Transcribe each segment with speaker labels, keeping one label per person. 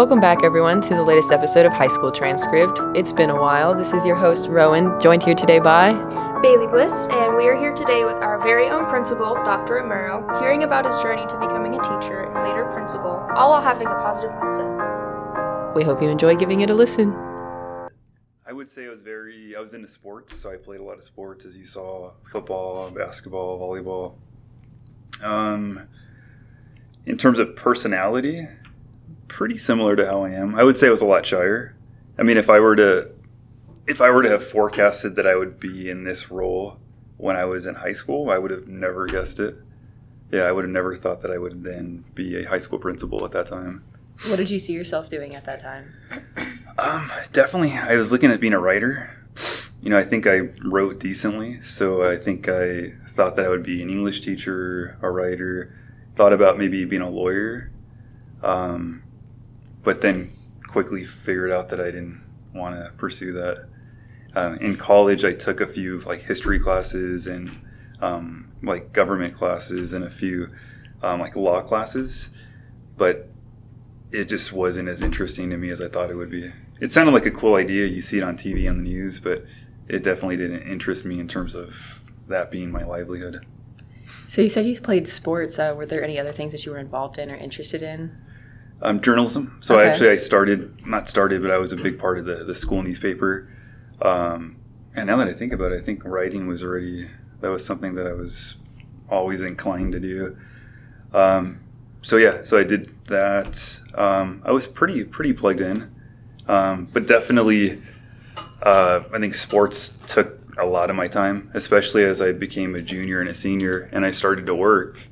Speaker 1: Welcome back, everyone, to the latest episode of High School Transcript. It's been a while. This is your host, Rowan, joined here today by
Speaker 2: Bailey Bliss, and we are here today with our very own principal, Dr. Amaro, hearing about his journey to becoming a teacher and later principal, all while having a positive mindset.
Speaker 1: We hope you enjoy giving it a listen.
Speaker 3: I would say I was very, I was into sports, so I played a lot of sports, as you saw football, basketball, volleyball. Um, in terms of personality, pretty similar to how I am. I would say I was a lot shyer. I mean, if I were to, if I were to have forecasted that I would be in this role when I was in high school, I would have never guessed it. Yeah, I would have never thought that I would then be a high school principal at that time.
Speaker 1: What did you see yourself doing at that time?
Speaker 3: Um, definitely, I was looking at being a writer. You know, I think I wrote decently, so I think I thought that I would be an English teacher, a writer. Thought about maybe being a lawyer, um, but then quickly figured out that I didn't want to pursue that. Um, in college, I took a few like history classes and um, like government classes and a few um, like law classes, but it just wasn't as interesting to me as I thought it would be. It sounded like a cool idea. You see it on TV on the news, but it definitely didn't interest me in terms of that being my livelihood.
Speaker 1: So you said you played sports. Uh, were there any other things that you were involved in or interested in?
Speaker 3: Um, journalism. So
Speaker 1: Okay.
Speaker 3: I actually I started not started, but I was a big part of the the school newspaper. Um, and now that I think about it, I think writing was already that was something that I was always inclined to do. Um, so yeah, so I did that. Um, I was pretty pretty plugged in, um, but definitely, uh, I think sports took a lot of my time, especially as I became a junior and a senior, and I started to work.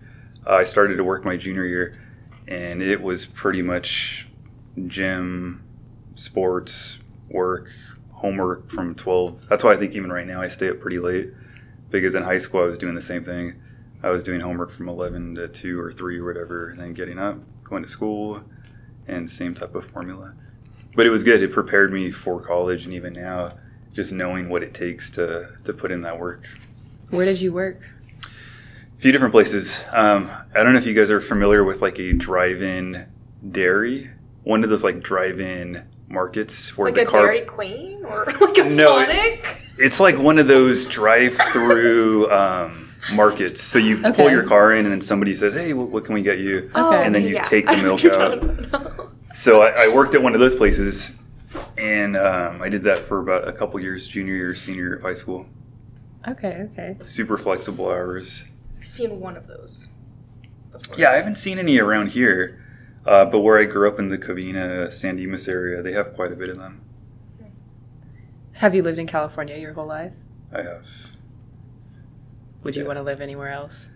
Speaker 3: Uh, I started to work my junior year, and it was pretty much gym, sports, work, homework from twelve. That's why I think even right now I stay up pretty late because in high school I was doing the same thing. I was doing homework from 11 to 2 or 3 or whatever, and then getting up, going to school, and same type of formula. But it was good. It prepared me for college, and even now, just knowing what it takes to, to put in that work.
Speaker 1: Where did you work?
Speaker 3: A few different places. Um, I don't know if you guys are familiar with like a drive-in dairy, one of those like drive-in markets where
Speaker 2: Like
Speaker 3: the
Speaker 2: a
Speaker 3: car.
Speaker 2: Dairy Queen or like a
Speaker 3: No, it- It's like one of those drive-through um, markets. So you pull your car in, and then somebody says, "Hey, what, what can we get you?"
Speaker 1: Okay.
Speaker 3: And then you
Speaker 2: yeah.
Speaker 3: take the milk out. So I, I worked at one of those places, and um, I did that for about a couple years, junior year, senior year of high school.
Speaker 1: Okay, okay.
Speaker 3: Super flexible hours.
Speaker 2: I've seen one of those.
Speaker 3: Yeah, I haven't seen any around here, uh, but where I grew up in the Covina, San Dimas area, they have quite a bit of them.
Speaker 1: Have you lived in California your whole life?
Speaker 3: I have.
Speaker 1: Would you want to live anywhere else?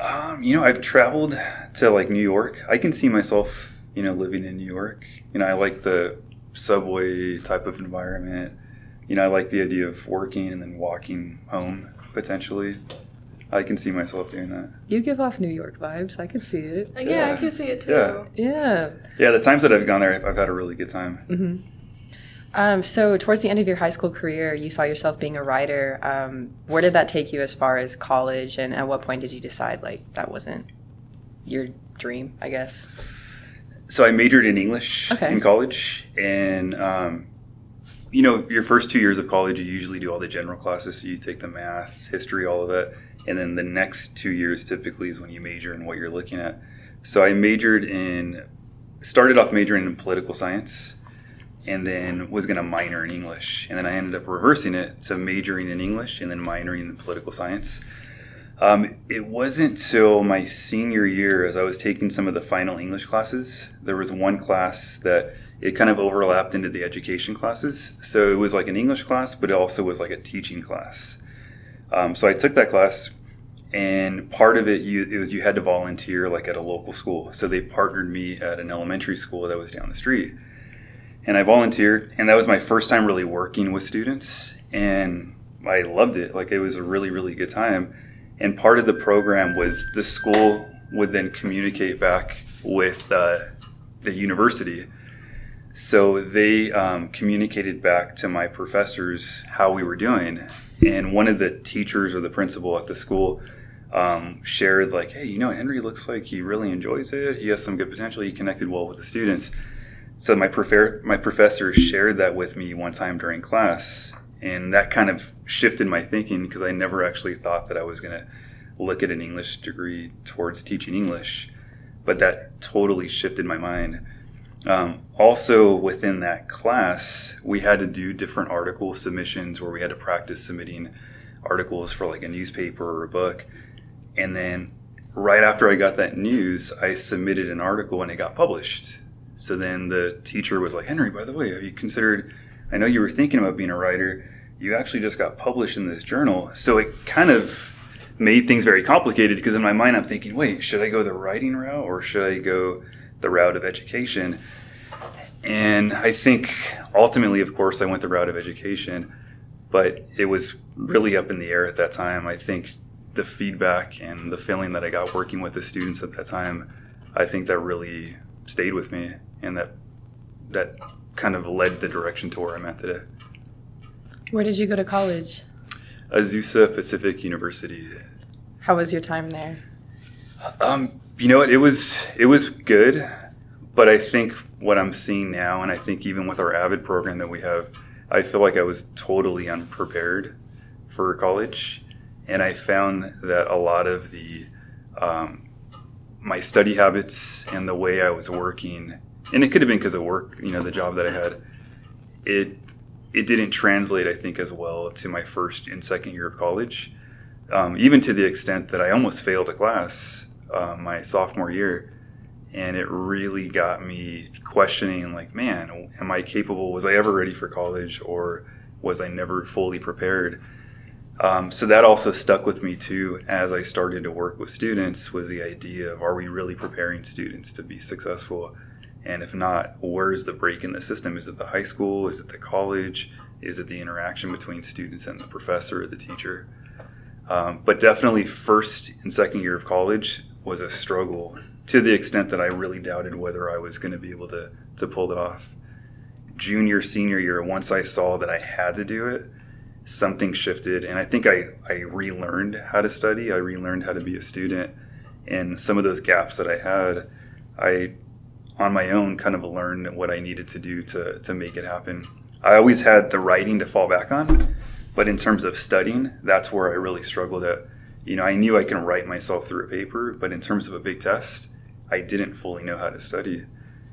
Speaker 3: Um, you know, I've traveled to like New York. I can see myself, you know, living in New York. You know, I like the subway type of environment. You know, I like the idea of working and then walking home potentially. I can see myself doing that.
Speaker 1: You give off New York vibes. I can see it.
Speaker 2: Yeah,
Speaker 3: Yeah.
Speaker 2: I can see it too.
Speaker 3: Yeah.
Speaker 1: Yeah.
Speaker 3: Yeah, the times that I've gone there, I've, I've had a really good time.
Speaker 1: hmm Um, so, towards the end of your high school career, you saw yourself being a writer. Um, where did that take you as far as college, and at what point did you decide like that wasn't your dream? I guess.
Speaker 3: So I majored in English
Speaker 1: Okay.
Speaker 3: in college, and um, you know, your first two years of college, you usually do all the general classes. So you take the math, history, all of it, and then the next two years typically is when you major in what you're looking at. So I majored in, started off majoring in political science, and then was going to minor in English, and then I ended up reversing it to majoring in English and then minoring in political science. Um, it wasn't till my senior year, as I was taking some of the final English classes, there was one class that it kind of overlapped into the education classes. So it was like an English class, but it also was like a teaching class. Um, so I took that class, and part of it, you, it was you had to volunteer like at a local school. So they partnered me at an elementary school that was down the street, and I volunteered, and that was my first time really working with students, and I loved it. Like it was a really, really good time. And part of the program was the school would then communicate back with uh, the university. So they um, communicated back to my professors how we were doing. And one of the teachers or the principal at the school um, shared, like, hey, you know, Henry looks like he really enjoys it. He has some good potential. He connected well with the students. so my prefer- my professor shared that with me one time during class, and that kind of shifted my thinking because I never actually thought that I was going to look at an English degree towards teaching English, but that totally shifted my mind. Um, also, within that class, we had to do different article submissions where we had to practice submitting articles for like a newspaper or a book. And then right after I got that news, I submitted an article and it got published. So then the teacher was like, Henry, by the way, have you considered? I know you were thinking about being a writer. You actually just got published in this journal. So it kind of made things very complicated because in my mind, I'm thinking, wait, should I go the writing route or should I go the route of education? And I think ultimately, of course, I went the route of education, but it was really up in the air at that time. I think the feedback and the feeling that I got working with the students at that time, I think that really stayed with me and that that kind of led the direction to where I'm at today.
Speaker 1: Where did you go to college?
Speaker 3: Azusa Pacific University.
Speaker 1: How was your time there?
Speaker 3: Um, you know what? It was it was good, but I think what I'm seeing now, and I think even with our AVID program that we have, I feel like I was totally unprepared for college, and I found that a lot of the um, my study habits and the way I was working, and it could have been because of work, you know, the job that I had, it it didn't translate, I think, as well to my first and second year of college, um, even to the extent that I almost failed a class uh, my sophomore year, and it really got me questioning, like, man, am I capable? Was I ever ready for college, or was I never fully prepared? Um, so that also stuck with me too as I started to work with students was the idea of are we really preparing students to be successful? And if not, where's the break in the system? Is it the high school? Is it the college? Is it the interaction between students and the professor or the teacher? Um, but definitely, first and second year of college was a struggle to the extent that I really doubted whether I was going to be able to, to pull it off. Junior, senior year, once I saw that I had to do it, something shifted and i think i i relearned how to study i relearned how to be a student and some of those gaps that i had i on my own kind of learned what i needed to do to to make it happen i always had the writing to fall back on but in terms of studying that's where i really struggled at you know i knew i can write myself through a paper but in terms of a big test i didn't fully know how to study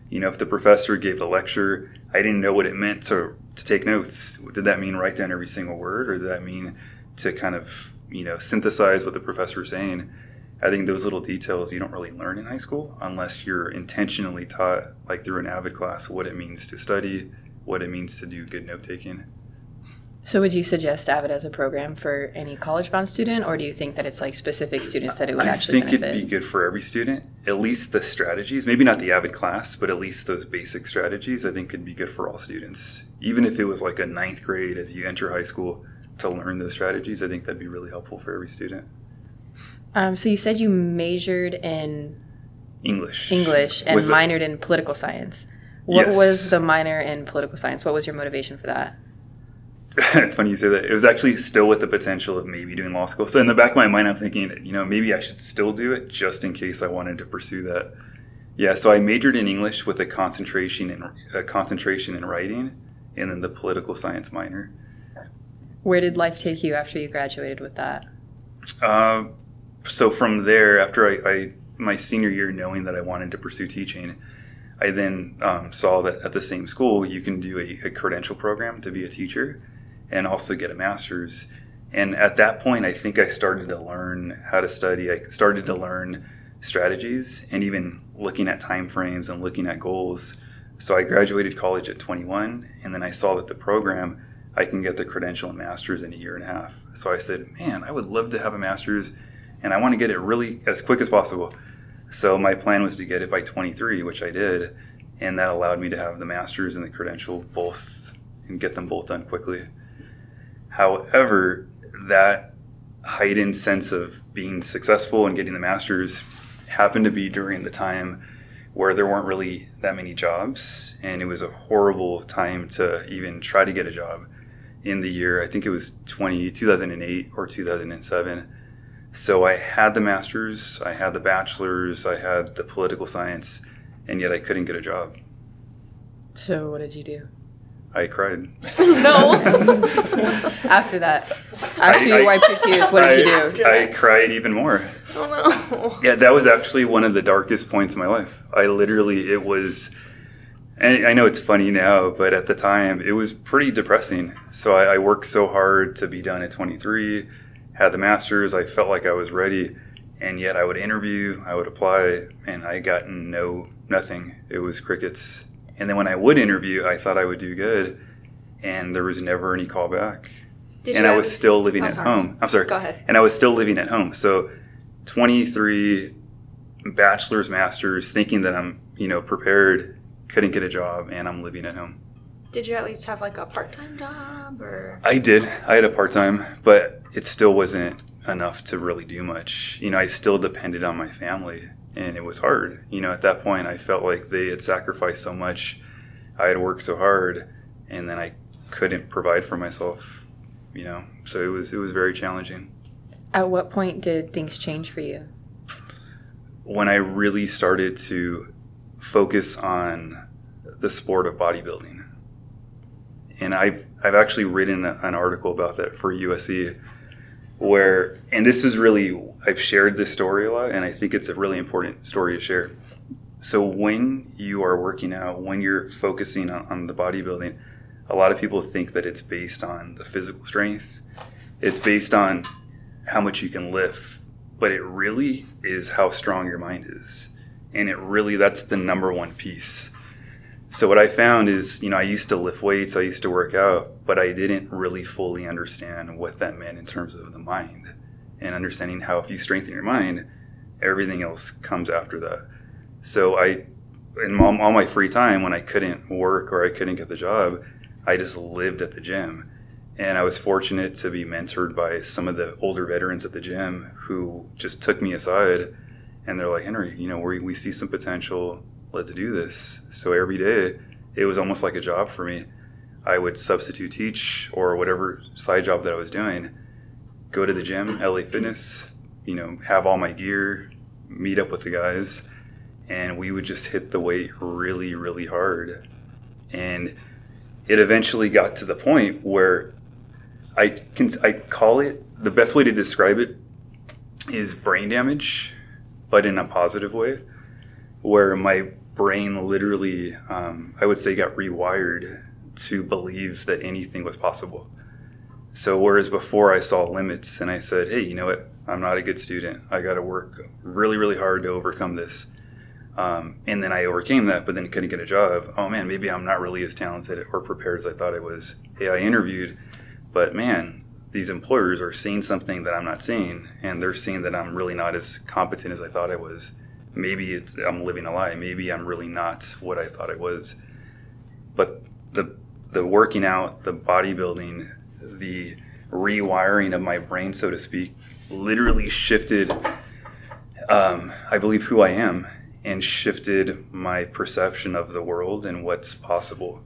Speaker 3: you know if the professor gave the lecture i didn't know what it meant to to take notes. Did that mean write down every single word, or did that mean to kind of you know synthesize what the professor was saying? I think those little details you don't really learn in high school unless you're intentionally taught, like through an AVID class, what it means to study, what it means to do good note taking.
Speaker 1: So, would you suggest AVID as a program for any college-bound student, or do you think that it's like specific students that it would
Speaker 3: I
Speaker 1: actually I
Speaker 3: think
Speaker 1: benefit?
Speaker 3: it'd be good for every student. At least the strategies, maybe not the AVID class, but at least those basic strategies, I think could be good for all students. Even if it was like a ninth grade as you enter high school to learn those strategies, I think that'd be really helpful for every student.
Speaker 1: Um, so you said you majored in
Speaker 3: English.
Speaker 1: English and
Speaker 3: With a-
Speaker 1: minored in political science. What
Speaker 3: Yes.
Speaker 1: was the minor in political science? What was your motivation for that?
Speaker 3: it's funny you say that. It was actually still with the potential of maybe doing law school. So in the back of my mind, I'm thinking, you know, maybe I should still do it just in case I wanted to pursue that. Yeah, so I majored in English with a concentration in a concentration in writing, and then the political science minor.
Speaker 1: Where did life take you after you graduated with that?
Speaker 3: Uh, so from there, after I, I my senior year, knowing that I wanted to pursue teaching, I then um, saw that at the same school you can do a, a credential program to be a teacher, and also get a master's. And at that point, I think I started to learn how to study. I started to learn strategies and even looking at time frames and looking at goals. So I graduated college at 21, and then I saw that the program I can get the credential and master's in a year and a half. So I said, man, I would love to have a master's, and I want to get it really as quick as possible. So my plan was to get it by 23, which I did, and that allowed me to have the master's and the credential both and get them both done quickly. However, that heightened sense of being successful and getting the master's happened to be during the time where there weren't really that many jobs, and it was a horrible time to even try to get a job in the year. I think it was 20, 2008 or 2007. So I had the master's, I had the bachelor's, I had the political science, and yet I couldn't get a job.
Speaker 1: So what did you do
Speaker 3: I cried.
Speaker 2: no.
Speaker 1: after that? After you
Speaker 3: I-
Speaker 1: wiped your tears, what did you
Speaker 3: I,
Speaker 1: do?
Speaker 3: I cried even more.
Speaker 2: oh no.
Speaker 3: Yeah, that was actually one of the darkest points in my life. I literally, it was, and I know it's funny now, but at the time, it was pretty depressing. So I, I worked so hard to be done at 23, had the master's, I felt like I was ready, and yet I would interview, I would apply, and I got no, nothing. It was crickets. And then when I would interview, I thought I would do good, and there was never any callback.
Speaker 2: Did
Speaker 3: and I was still living
Speaker 2: oh,
Speaker 3: at
Speaker 2: sorry.
Speaker 3: home. I'm sorry.
Speaker 2: Go ahead.
Speaker 3: And I was still living at home. So 23 bachelor's, master's, thinking that I'm, you know, prepared, couldn't get a job, and I'm living at home.
Speaker 2: Did you at least have like a part-time job or?
Speaker 3: I did. I had a part time, but it still wasn't enough to really do much. You know, I still depended on my family, and it was hard. You know, at that point, I felt like they had sacrificed so much. I had worked so hard, and then I couldn't provide for myself. You know, so it was it was very challenging.
Speaker 1: At what point did things change for you?
Speaker 3: when I really started to focus on the sport of bodybuilding. And I've, I've actually written a- an article about that for USC where, and this is really, I've shared this story a lot, and I think it's a really important story to share. So, when you are working out, when you're focusing on, on the bodybuilding, a lot of people think that it's based on the physical strength, it's based on how much you can lift, but it really is how strong your mind is. And it really, that's the number one piece. So, what I found is, you know, I used to lift weights, I used to work out, but I didn't really fully understand what that meant in terms of the mind and understanding how if you strengthen your mind, everything else comes after that. So, I, in all, my free time, when I couldn't work or I couldn't get the job, I just lived at the gym. And I was fortunate to be mentored by some of the older veterans at the gym who just took me aside and they're like, Henry, you know, we, we see some potential. Let's do this. So every day, it was almost like a job for me. I would substitute teach or whatever side job that I was doing, go to the gym, LA Fitness, you know, have all my gear, meet up with the guys, and we would just hit the weight really, really hard. And it eventually got to the point where I can I call it the best way to describe it is brain damage, but in a positive way, where my brain literally um, I would say got rewired to believe that anything was possible. So whereas before I saw limits and I said, hey, you know what? I'm not a good student. I got to work really, really hard to overcome this. Um, and then I overcame that, but then couldn't get a job. Oh man, maybe I'm not really as talented or prepared as I thought I was. Hey, I interviewed, but man, these employers are seeing something that I'm not seeing, and they're seeing that I'm really not as competent as I thought I was. Maybe it's I'm living a lie. Maybe I'm really not what I thought I was. But the the working out, the bodybuilding, the rewiring of my brain, so to speak, literally shifted. Um, I believe who I am and shifted my perception of the world and what's possible.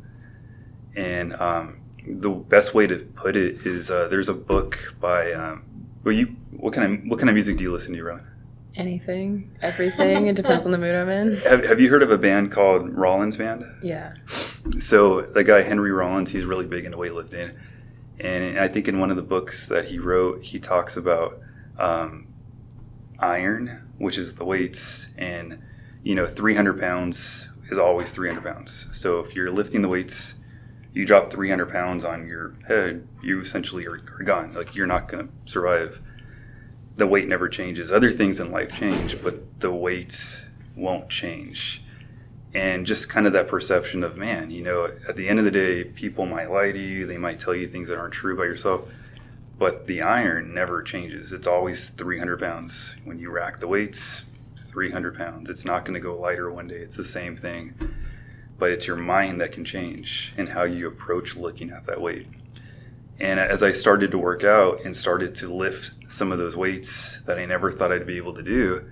Speaker 3: And um, the best way to put it is uh, there's a book by um, well you what kind of what kind of music do you listen to, Rowan?
Speaker 1: Anything, everything. it depends on the mood I'm in.
Speaker 3: Have, have you heard of a band called Rollins Band?
Speaker 1: Yeah.
Speaker 3: So the guy Henry Rollins, he's really big into weightlifting, and I think in one of the books that he wrote, he talks about um, iron, which is the weights, and you know, 300 pounds is always 300 pounds. So if you're lifting the weights, you drop 300 pounds on your head, you essentially are, are gone. Like you're not going to survive. The weight never changes. Other things in life change, but the weight won't change. And just kind of that perception of man you know at the end of the day people might lie to you they might tell you things that aren't true about yourself but the iron never changes. It's always 300 pounds. When you rack the weights 300 pounds. It's not going to go lighter one day. It's the same thing but it's your mind that can change and how you approach looking at that weight and as i started to work out and started to lift some of those weights that i never thought i'd be able to do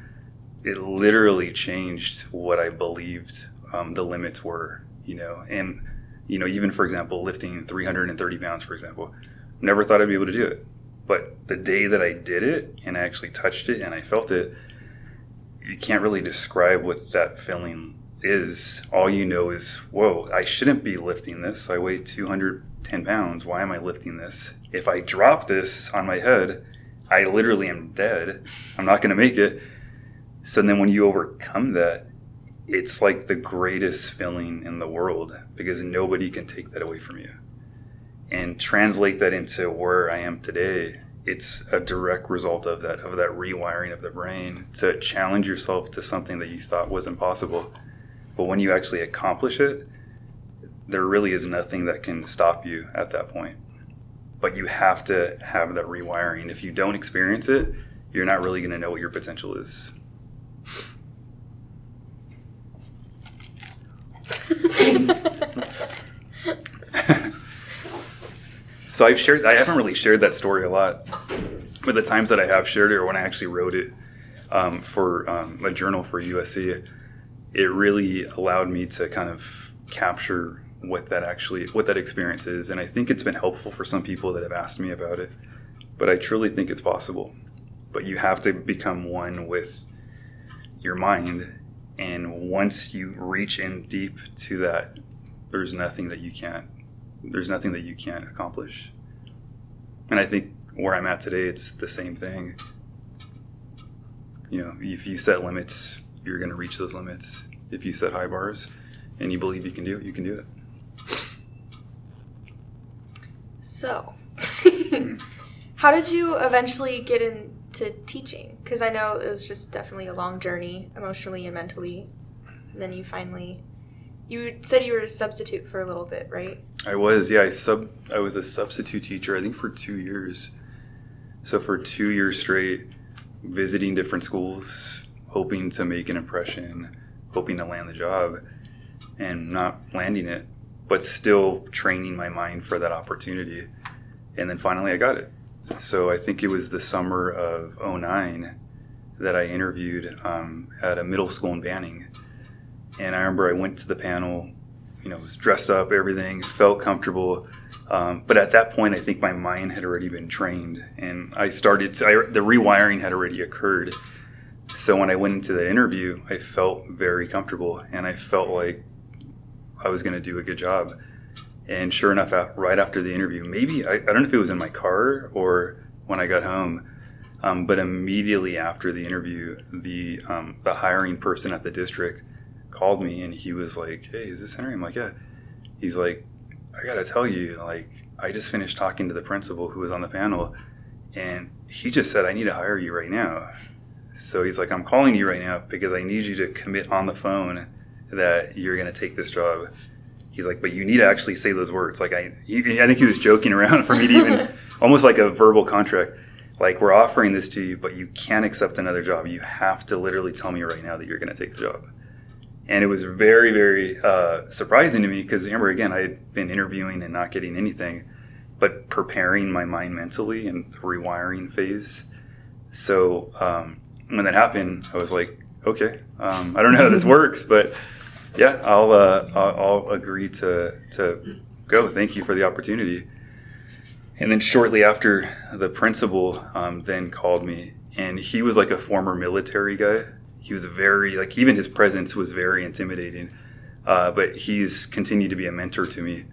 Speaker 3: it literally changed what I believed um, the limits were, you know. And, you know, even for example, lifting 330 pounds, for example, never thought I'd be able to do it. But the day that I did it and I actually touched it and I felt it, you can't really describe what that feeling is. All you know is, whoa, I shouldn't be lifting this. I weigh 210 pounds. Why am I lifting this? If I drop this on my head, I literally am dead. I'm not going to make it. So then when you overcome that, it's like the greatest feeling in the world because nobody can take that away from you. And translate that into where I am today, it's a direct result of that of that rewiring of the brain to challenge yourself to something that you thought was impossible. But when you actually accomplish it, there really is nothing that can stop you at that point. But you have to have that rewiring. If you don't experience it, you're not really going to know what your potential is. so I've shared. I haven't really shared that story a lot, but the times that I have shared it, or when I actually wrote it um, for um, a journal for USC, it really allowed me to kind of capture what that actually what that experience is, and I think it's been helpful for some people that have asked me about it. But I truly think it's possible. But you have to become one with your mind, and once you reach in deep to that, there's nothing that you can't there's nothing that you can't accomplish. And I think where I'm at today, it's the same thing. You know, if you set limits, you're going to reach those limits. If you set high bars and you believe you can do it, you can do it.
Speaker 2: So, how did you eventually get into teaching? Because I know it was just definitely a long journey, emotionally and mentally. And then you finally, you said you were a substitute for a little bit, right?
Speaker 3: I was, yeah. I sub. I was a substitute teacher. I think for two years. So for two years straight, visiting different schools, hoping to make an impression, hoping to land the job, and not landing it, but still training my mind for that opportunity. And then finally, I got it. So I think it was the summer of 09 that I interviewed um, at a middle school in Banning. And I remember I went to the panel you know, was dressed up, everything, felt comfortable. Um, but at that point, I think my mind had already been trained, and I started to, I, the rewiring had already occurred. So when I went into that interview, I felt very comfortable, and I felt like I was going to do a good job. And sure enough, right after the interview, maybe I, I don't know if it was in my car or when I got home, um, but immediately after the interview, the um, the hiring person at the district called me and he was like, "Hey, is this Henry?" I'm like, "Yeah." He's like, "I gotta tell you, like, I just finished talking to the principal who was on the panel, and he just said I need to hire you right now." So he's like, "I'm calling you right now because I need you to commit on the phone that you're gonna take this job." He's like, "But you need to actually say those words." Like I, I think he was joking around for me to even almost like a verbal contract like we're offering this to you but you can't accept another job you have to literally tell me right now that you're going to take the job and it was very very uh, surprising to me because remember again I had been interviewing and not getting anything, but preparing my mind mentally and the rewiring phase. So um, when that happened, I was like, okay, um, I don't know how this works, but yeah, I'll, uh, I'll, I'll agree to to go. Thank you for the opportunity. And then shortly after, the principal um, then called me, and he was like a former military guy he was very like even his presence was very intimidating. Uh, but he's continued to be a mentor to me,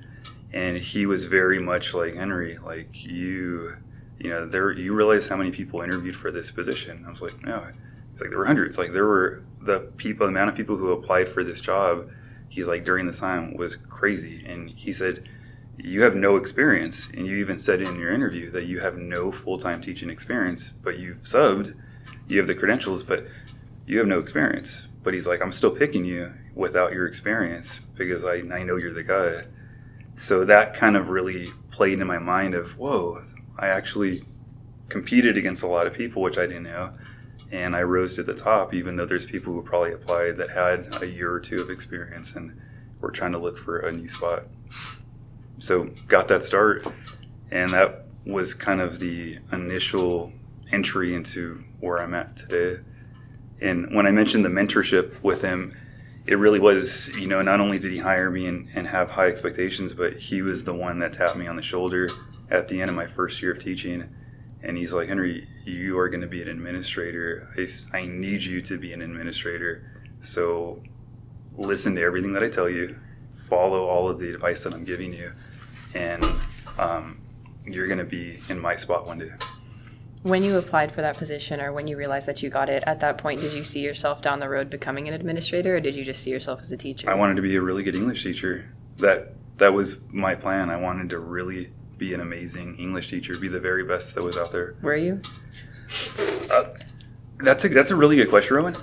Speaker 3: and he was very much like Henry, like you, you know, there you realize how many people interviewed for this position. I was like, no, it's like there were hundreds. Like there were the people, the amount of people who applied for this job. He's like during this time was crazy, and he said, you have no experience, and you even said in your interview that you have no full time teaching experience, but you've subbed, you have the credentials, but you have no experience. But he's like, I'm still picking you without your experience because I, I know you're the guy. So that kind of really played in my mind of, whoa, I actually competed against a lot of people, which I didn't know. And I rose to the top, even though there's people who probably applied that had a year or two of experience and were trying to look for a new spot. So got that start. And that was kind of the initial entry into where I'm at today. And when I mentioned the mentorship with him, it really was, you know, not only did he hire me and, and have high expectations, but he was the one that tapped me on the shoulder at the end of my first year of teaching. And he's like, Henry, you are going to be an administrator. I, I need you to be an administrator. So listen to everything that I tell you, follow all of the advice that I'm giving you, and um, you're going to be in my spot one day.
Speaker 1: When you applied for that position or when you realized that you got it, at that point, did you see yourself down the road becoming an administrator or did you just see yourself as a teacher?
Speaker 3: I wanted to be a really good English teacher. That that was my plan. I wanted to really be an amazing English teacher, be the very best that was out there.
Speaker 1: Were you?
Speaker 3: Uh, that's a that's a really good question, Rowan.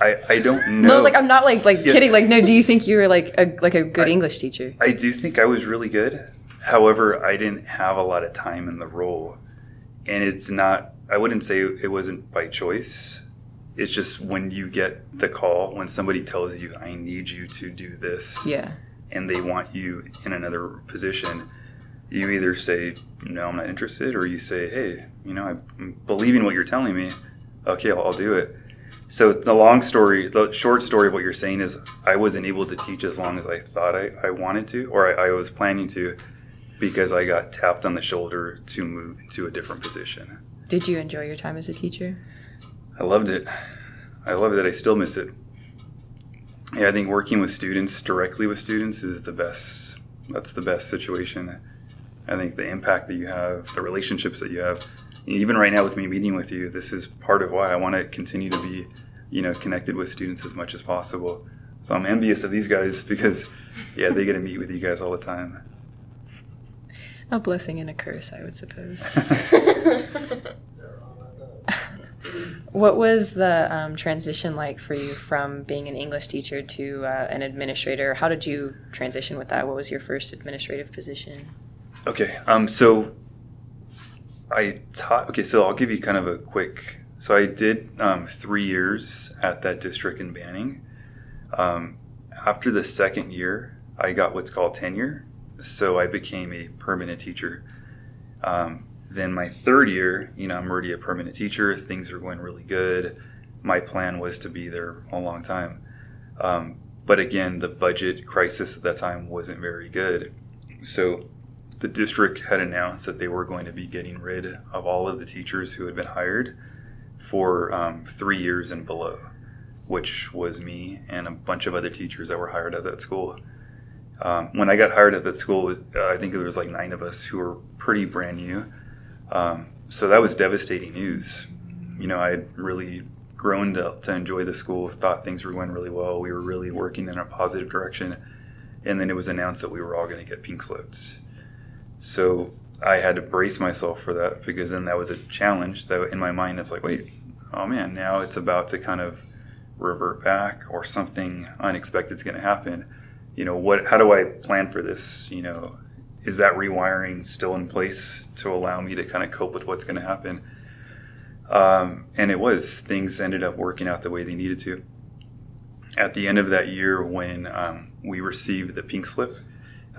Speaker 3: I, I don't know.
Speaker 1: No, like I'm not like like yeah. kidding. Like no, do you think you were like a like a good
Speaker 3: I,
Speaker 1: English teacher?
Speaker 3: I do think I was really good. However, I didn't have a lot of time in the role and it's not i wouldn't say it wasn't by choice it's just when you get the call when somebody tells you i need you to do this
Speaker 1: yeah
Speaker 3: and they want you in another position you either say no i'm not interested or you say hey you know i'm believing what you're telling me okay i'll, I'll do it so the long story the short story of what you're saying is i wasn't able to teach as long as i thought i, I wanted to or I, I was planning to because I got tapped on the shoulder to move into a different position.
Speaker 1: Did you enjoy your time as a teacher?
Speaker 3: I loved it. I love it. I still miss it. Yeah, I think working with students, directly with students, is the best. That's the best situation. I think the impact that you have, the relationships that you have, even right now with me meeting with you, this is part of why I want to continue to be, you know, connected with students as much as possible. So I'm envious of these guys because, yeah, they get to meet with you guys all the time.
Speaker 1: A blessing and a curse, I would suppose. what was the um, transition like for you from being an English teacher to uh, an administrator? How did you transition with that? What was your first administrative position?
Speaker 3: Okay, um, so I taught. Okay, so I'll give you kind of a quick. So I did um, three years at that district in Banning. Um, after the second year, I got what's called tenure, so I became a permanent teacher. Um, then my third year, you know, I'm already a permanent teacher. Things are going really good. My plan was to be there a long time. Um, but again, the budget crisis at that time wasn't very good. So the district had announced that they were going to be getting rid of all of the teachers who had been hired for um, three years and below, which was me and a bunch of other teachers that were hired at that school. Um, when I got hired at that school, I think there was like nine of us who were pretty brand new. Um, so that was devastating news. You know, I had really grown to, to enjoy the school, thought things were going really well. We were really working in a positive direction. And then it was announced that we were all going to get pink slips. So I had to brace myself for that because then that was a challenge that in my mind, it's like, wait, oh man, now it's about to kind of revert back or something unexpected is going to happen. You know what how do i plan for this? You know is that rewiring still in place to allow me to kind of cope with what's going to happen? Um, and it was things ended up working out the way they needed to. At the end of that year when um, we received the pink slip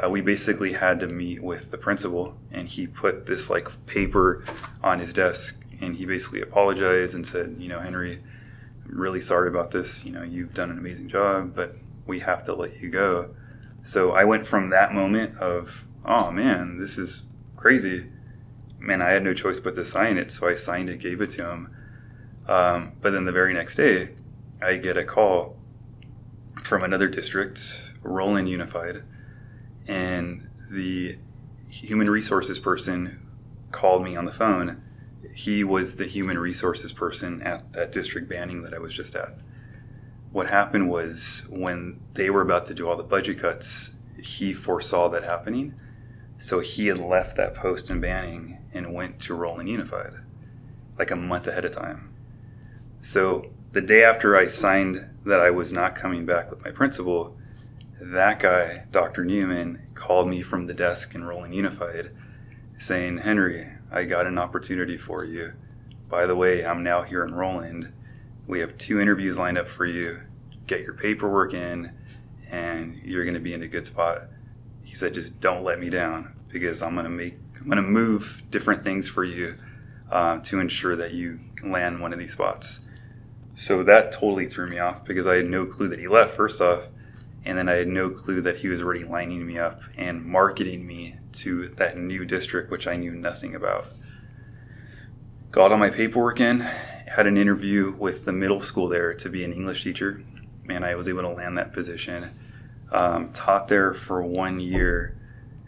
Speaker 3: uh, we basically had to meet with the principal and he put this like paper on his desk and he basically apologized and said you know henry i'm really sorry about this you know you've done an amazing job but we have to let you go. So I went from that moment of, oh man, this is crazy. Man, I had no choice but to sign it. So I signed it, gave it to him. Um, but then the very next day, I get a call from another district, Rowland Unified, and the human resources person called me on the phone. He was the human resources person at that district Banning that I was just at what happened was when they were about to do all the budget cuts, he foresaw that happening. So he had left that post in Banning and went to Rowland Unified like a month ahead of time. So the day after I signed that I was not coming back with my principal, that guy, Dr. Newman, called me from the desk in Rowland Unified saying, Henry, I got an opportunity for you. By the way, I'm now here in Rowland we have two interviews lined up for you. Get your paperwork in, and you're going to be in a good spot. He said, just don't let me down because I'm going to make, I'm going to move different things for you uh, to ensure that you land one of these spots. So that totally threw me off because I had no clue that he left, first off. And then I had no clue that he was already lining me up and marketing me to that new district, which I knew nothing about. Got all my paperwork in, had an interview with the middle school there to be an English teacher. and I was able to land that position. Um, taught there for one year.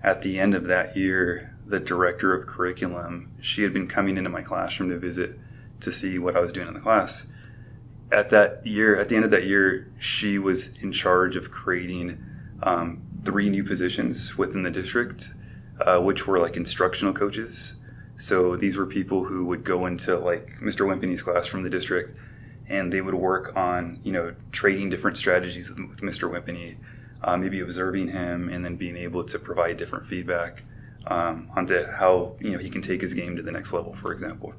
Speaker 3: At the end of that year, the director of curriculum, she had been coming into my classroom to visit to see what I was doing in the class. At that year, at the end of that year, she was in charge of creating um, three new positions within the district, uh, which were like instructional coaches. So these were people who would go into like Mr. Wimpany's class from the district, and they would work on you know trading different strategies with, with Mr. Wimpany, uh, maybe observing him, and then being able to provide different feedback um, onto how you know he can take his game to the next level, for example.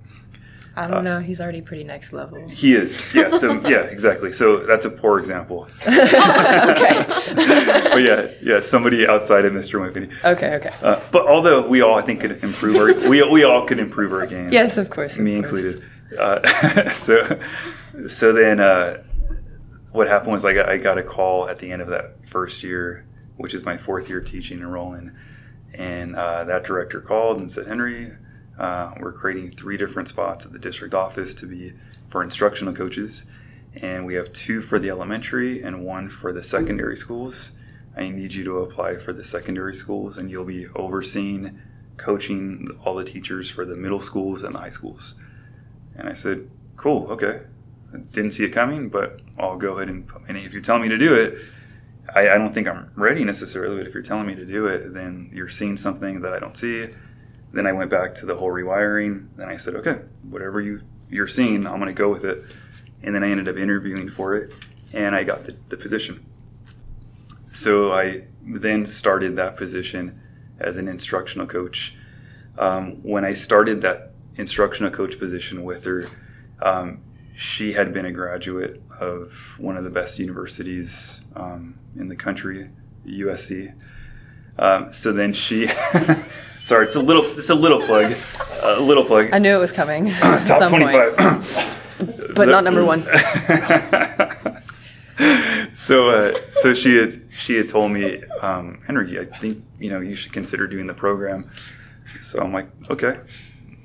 Speaker 1: I don't uh, know. He's already pretty next level.
Speaker 3: He is. Yeah. So yeah, exactly. So that's a poor example.
Speaker 1: okay.
Speaker 3: but yeah, yeah, somebody outside of Mr. Wimpany.
Speaker 1: Okay. Okay.
Speaker 3: Uh, but although we all, I think, could improve our, we we all could improve our game.
Speaker 1: Yes, of course. Of
Speaker 3: me
Speaker 1: course.
Speaker 3: included. Uh, so so then uh, what happened was like I got a call at the end of that first year, which is my fourth year teaching and Rowland, and uh, that director called and said, Henry uh, we're creating three different spots at the district office to be for instructional coaches, and we have two for the elementary and one for the secondary schools. I need you to apply for the secondary schools, and you'll be overseeing coaching all the teachers for the middle schools and the high schools. And I said, Cool, okay. I didn't see it coming, but I'll go ahead and, and if you're telling me to do it, I, I don't think I'm ready necessarily, but if you're telling me to do it, then you're seeing something that I don't see then I went back to the whole rewiring. Then I said, okay, whatever you you're seeing, I'm going to go with it. And then I ended up interviewing for it, and I got the, the position. So I then started that position as an instructional coach. Um, when I started that instructional coach position with her, um, she had been a graduate of one of the best universities um, in the country, USC. Um, so then she Sorry, it's a little. It's a little plug. A little plug.
Speaker 1: I knew it was coming.
Speaker 3: Top twenty-five,
Speaker 1: but not number one.
Speaker 3: so, uh, so she had she had told me, um, Henry, I think you know you should consider doing the program. So I'm like, okay,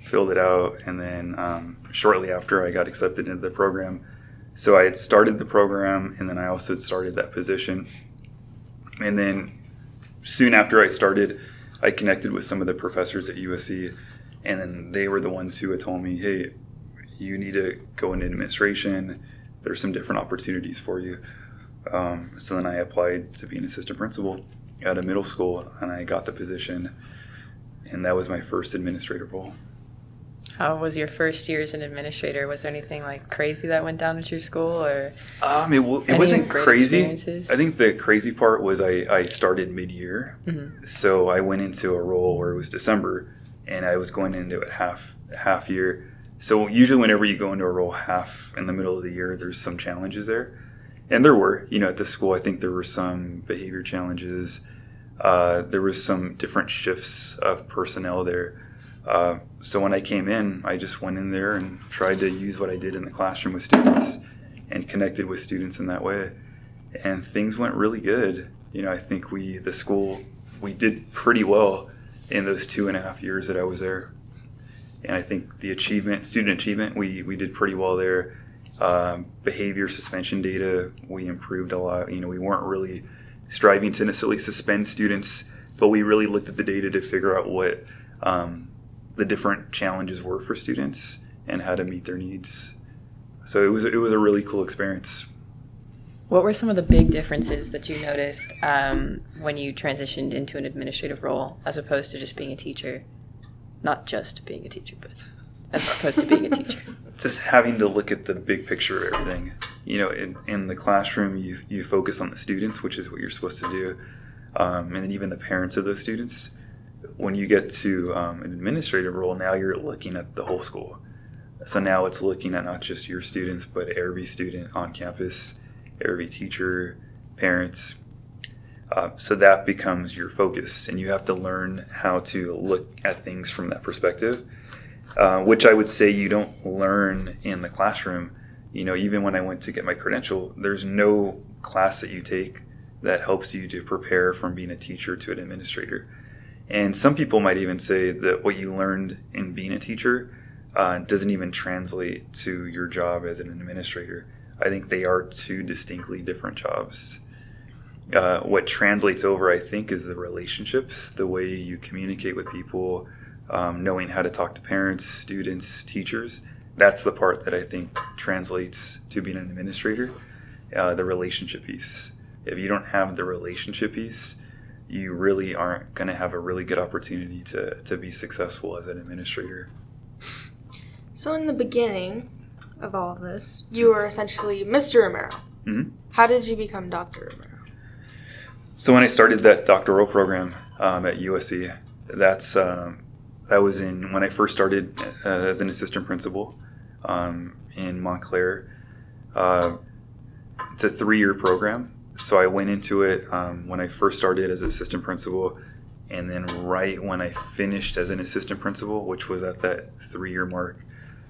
Speaker 3: filled it out, and then um, shortly after I got accepted into the program. So I had started the program, and then I also started that position, and then soon after I started I connected with some of the professors at USC, and then they were the ones who had told me, "Hey, you need to go into administration. There's some different opportunities for you." Um, so then I applied to be an assistant principal at a middle school, and I got the position, and that was my first administrative role.
Speaker 1: How was your first year as an administrator? Was there anything like crazy that went down at your school, or
Speaker 3: um, it, w- it wasn't crazy. I think the crazy part was I, I started mid year, mm-hmm. so I went into a role where it was December, and I was going into it half half year. So usually, whenever you go into a role half in the middle of the year, there's some challenges there, and there were. You know, at the school, I think there were some behavior challenges. Uh, there was some different shifts of personnel there uh, so when I came in, I just went in there and tried to use what I did in the classroom with students and connected with students in that way. And things went really good. You know, I think we, the school, we did pretty well in those two and a half years that I was there. And I think the achievement, student achievement, we, we did pretty well there. Um, behavior suspension data, we improved a lot. You know, we weren't really striving to necessarily suspend students, but we really looked at the data to figure out what um, the different challenges were for students and how to meet their needs. So it was it was a really cool experience.
Speaker 1: What were some of the big differences that you noticed um, when you transitioned into an administrative role as opposed to just being a teacher? Not just being a teacher, but as opposed to being a teacher.
Speaker 3: Just having to look at the big picture of everything. You know, in, in the classroom, you, you focus on the students, which is what you're supposed to do, um, and then even the parents of those students when you get to um, an administrative role, now you're looking at the whole school. So now it's looking at not just your students, but every student on campus, every teacher, parents. Uh, so that becomes your focus, and you have to learn how to look at things from that perspective, uh, which I would say you don't learn in the classroom. You know, even when I went to get my credential, there's no class that you take that helps you to prepare from being a teacher to an administrator and some people might even say that what you learned in being a teacher uh, doesn't even translate to your job as an administrator. I think they are two distinctly different jobs. Uh, what translates over, I think, is the relationships, the way you communicate with people, um, knowing how to talk to parents, students, teachers. That's the part that I think translates to being an administrator, uh, the relationship piece. If you don't have the relationship piece, you really aren't going to have a really good opportunity to, to be successful as an administrator.
Speaker 2: So, in the beginning of all of this, you were essentially Mr. Romero.
Speaker 3: hmm
Speaker 2: How did you become Dr. Romero?
Speaker 3: So when I started that doctoral program um, at USC, that's um, that was in when I first started uh, as an assistant principal um, in Montclair. Uh, it's a three-year program, so I went into it um, when I first started as assistant principal, and then right when I finished as an assistant principal, which was at that three-year mark,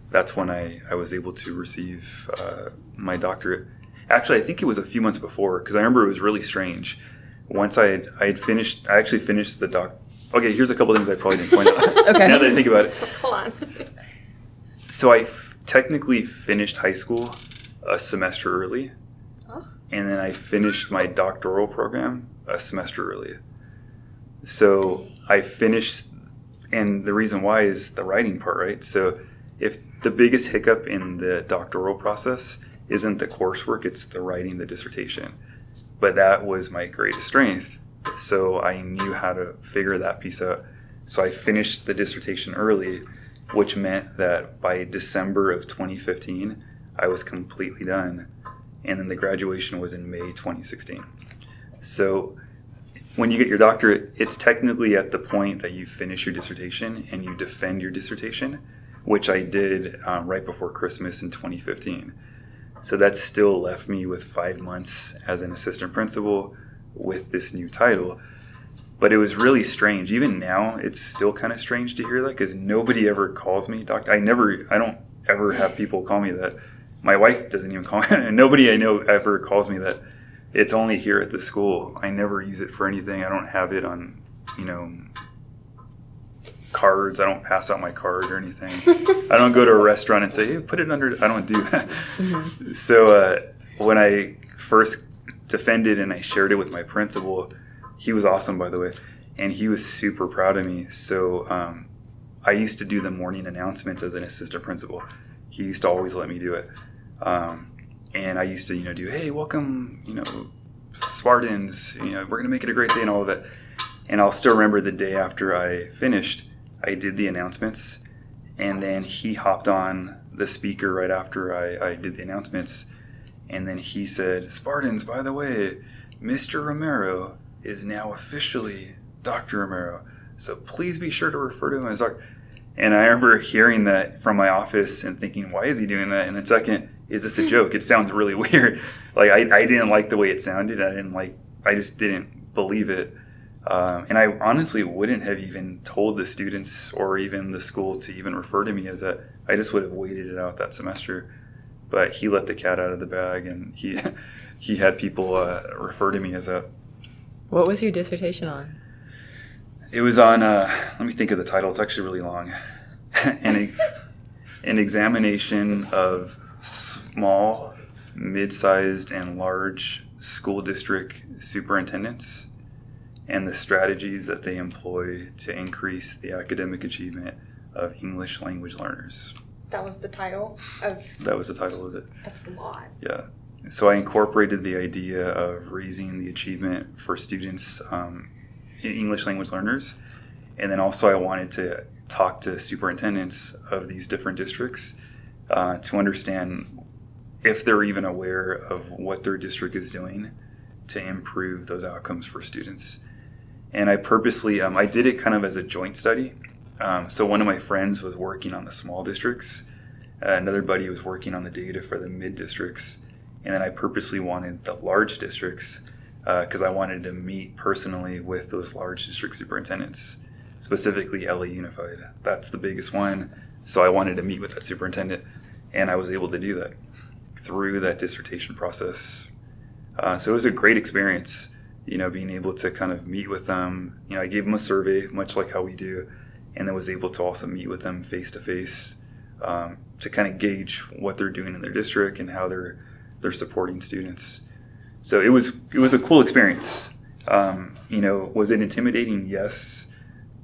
Speaker 3: that's when I, I was able to receive uh, my doctorate. Actually, I think it was a few months before because I remember it was really strange. Once I had, I had finished, I actually finished the doc. Okay, here's a couple things I probably didn't point out.
Speaker 1: Okay.
Speaker 3: now that I think about it,
Speaker 2: Hold on.
Speaker 3: so I f- technically finished high school a semester early. And then I finished my doctoral program a semester early. So I finished, and the reason why is the writing part, right? So if the biggest hiccup in the doctoral process isn't the coursework, it's the writing the dissertation. But that was my greatest strength. So I knew how to figure that piece out. So I finished the dissertation early, which meant that by December of 2015, I was completely done. And then the graduation was in May 2016. So when you get your doctorate, it's technically at the point that you finish your dissertation and you defend your dissertation, which I did um, right before Christmas in 2015. So that still left me with five months as an assistant principal with this new title. But it was really strange. Even now, it's still kind of strange to hear that because nobody ever calls me doctor. I never, I don't ever have people call me that. My wife doesn't even call me. Nobody I know ever calls me that. It's only here at the school. I never use it for anything. I don't have it on, you know, cards. I don't pass out my card or anything. I don't go to a restaurant and say, "Hey, put it under." I don't do that. So uh, when I first defended and I shared it with my principal, he was awesome, by the way, and he was super proud of me. So um, I used to do the morning announcements as an assistant principal. He used to always let me do it, um, and I used to, you know, do, "Hey, welcome, you know, Spartans. You know, we're gonna make it a great day," and all of it. And I'll still remember the day after I finished, I did the announcements, and then he hopped on the speaker right after I, I did the announcements, and then he said, Spartans, by the way, Mr. Romero is now officially Dr. Romero, so please be sure to refer to him as Dr. And I remember hearing that from my office and thinking, why is he doing that? And then second, is this a joke? It sounds really weird. Like I, I didn't like the way it sounded. I didn't like. I just didn't believe it. Um, and I honestly wouldn't have even told the students or even the school to even refer to me as that. I just would have waited it out that semester. But he let the cat out of the bag, and he he had people uh, refer to me as that.
Speaker 1: What was your dissertation on?
Speaker 3: It was on. Uh, let me think of the title. It's actually really long. an, an examination of small, mid-sized, and large school district superintendents and the strategies that they employ to increase the academic achievement of English language learners.
Speaker 2: That was the title of.
Speaker 3: That was the title of it.
Speaker 2: That's a lot.
Speaker 3: Yeah. So I incorporated the idea of raising the achievement for students, um, English language learners, and then also I wanted to talk to superintendents of these different districts uh, to understand if they're even aware of what their district is doing to improve those outcomes for students. And I purposely, um, I did it kind of as a joint study. Um, so one of my friends was working on the small districts, uh, another buddy was working on the data for the mid districts, and then I purposely wanted the large districts because I wanted to meet personally with those large district superintendents, specifically LA Unified. That's the biggest one. So I wanted to meet with that superintendent, and I was able to do that through that dissertation process. Uh, so it was a great experience, you know, being able to kind of meet with them. You know, I gave them a survey, much like how we do, and then was able to also meet with them face to face to kind of gauge what they're doing in their district and how they're they're supporting students. So it was it was a cool experience. Um, you know, was it intimidating? Yes,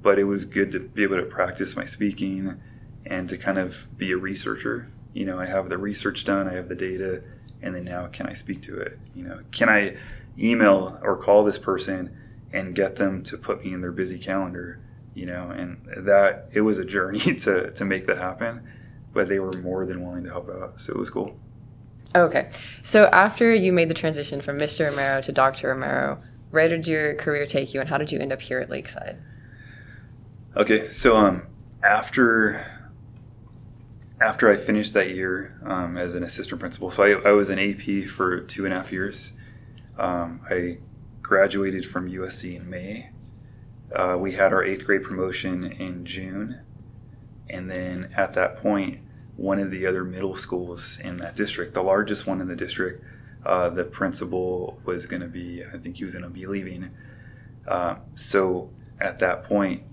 Speaker 3: but it was good to be able to practice my speaking and to kind of be a researcher. You know, I have the research done, I have the data, and then now can I speak to it? You know, can I email or call this person and get them to put me in their busy calendar? You know, and that it was a journey to to make that happen, but they were more than willing to help out, so it was cool.
Speaker 1: Okay, so after you made the transition from Mr. Romero to Dr. Romero, where did your career take you, and how did you end up here at Lakeside?
Speaker 3: Okay, so um, after after I finished that year um, as an assistant principal, so I, I, was an AP for two and a half years. Um, I graduated from USC in May. Uh, we had our eighth grade promotion in June, and then at that point, one of the other middle schools in that district, the largest one in the district, uh, the principal was going to be, I think he was going to be leaving. Uh, so at that point,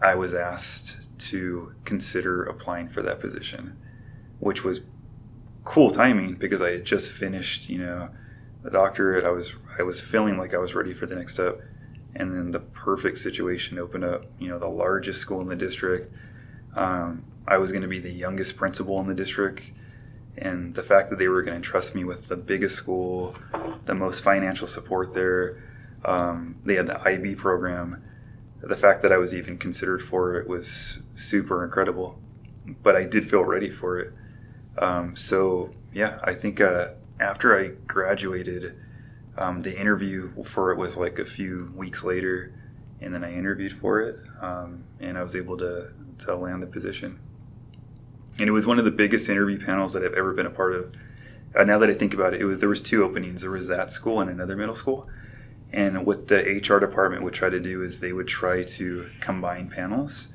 Speaker 3: I was asked to consider applying for that position, which was cool timing because I had just finished, you know, a doctorate. I was I was feeling like I was ready for the next step, and then the perfect situation opened up. You know, the largest school in the district. Um, I was going to be the youngest principal in the district, and the fact that they were going to trust me with the biggest school, the most financial support there. Um, they had the IB program the fact that I was even considered for it was super incredible. But I did feel ready for it. Um, so yeah, I think uh, after I graduated, um, the interview for it was like a few weeks later, and then I interviewed for it, um, and I was able to to land the position. And it was one of the biggest interview panels that I've ever been a part of. Uh, now that I think about it, it was, there was two openings. There was that school and another middle school and what the HR department would try to do is they would try to combine panels.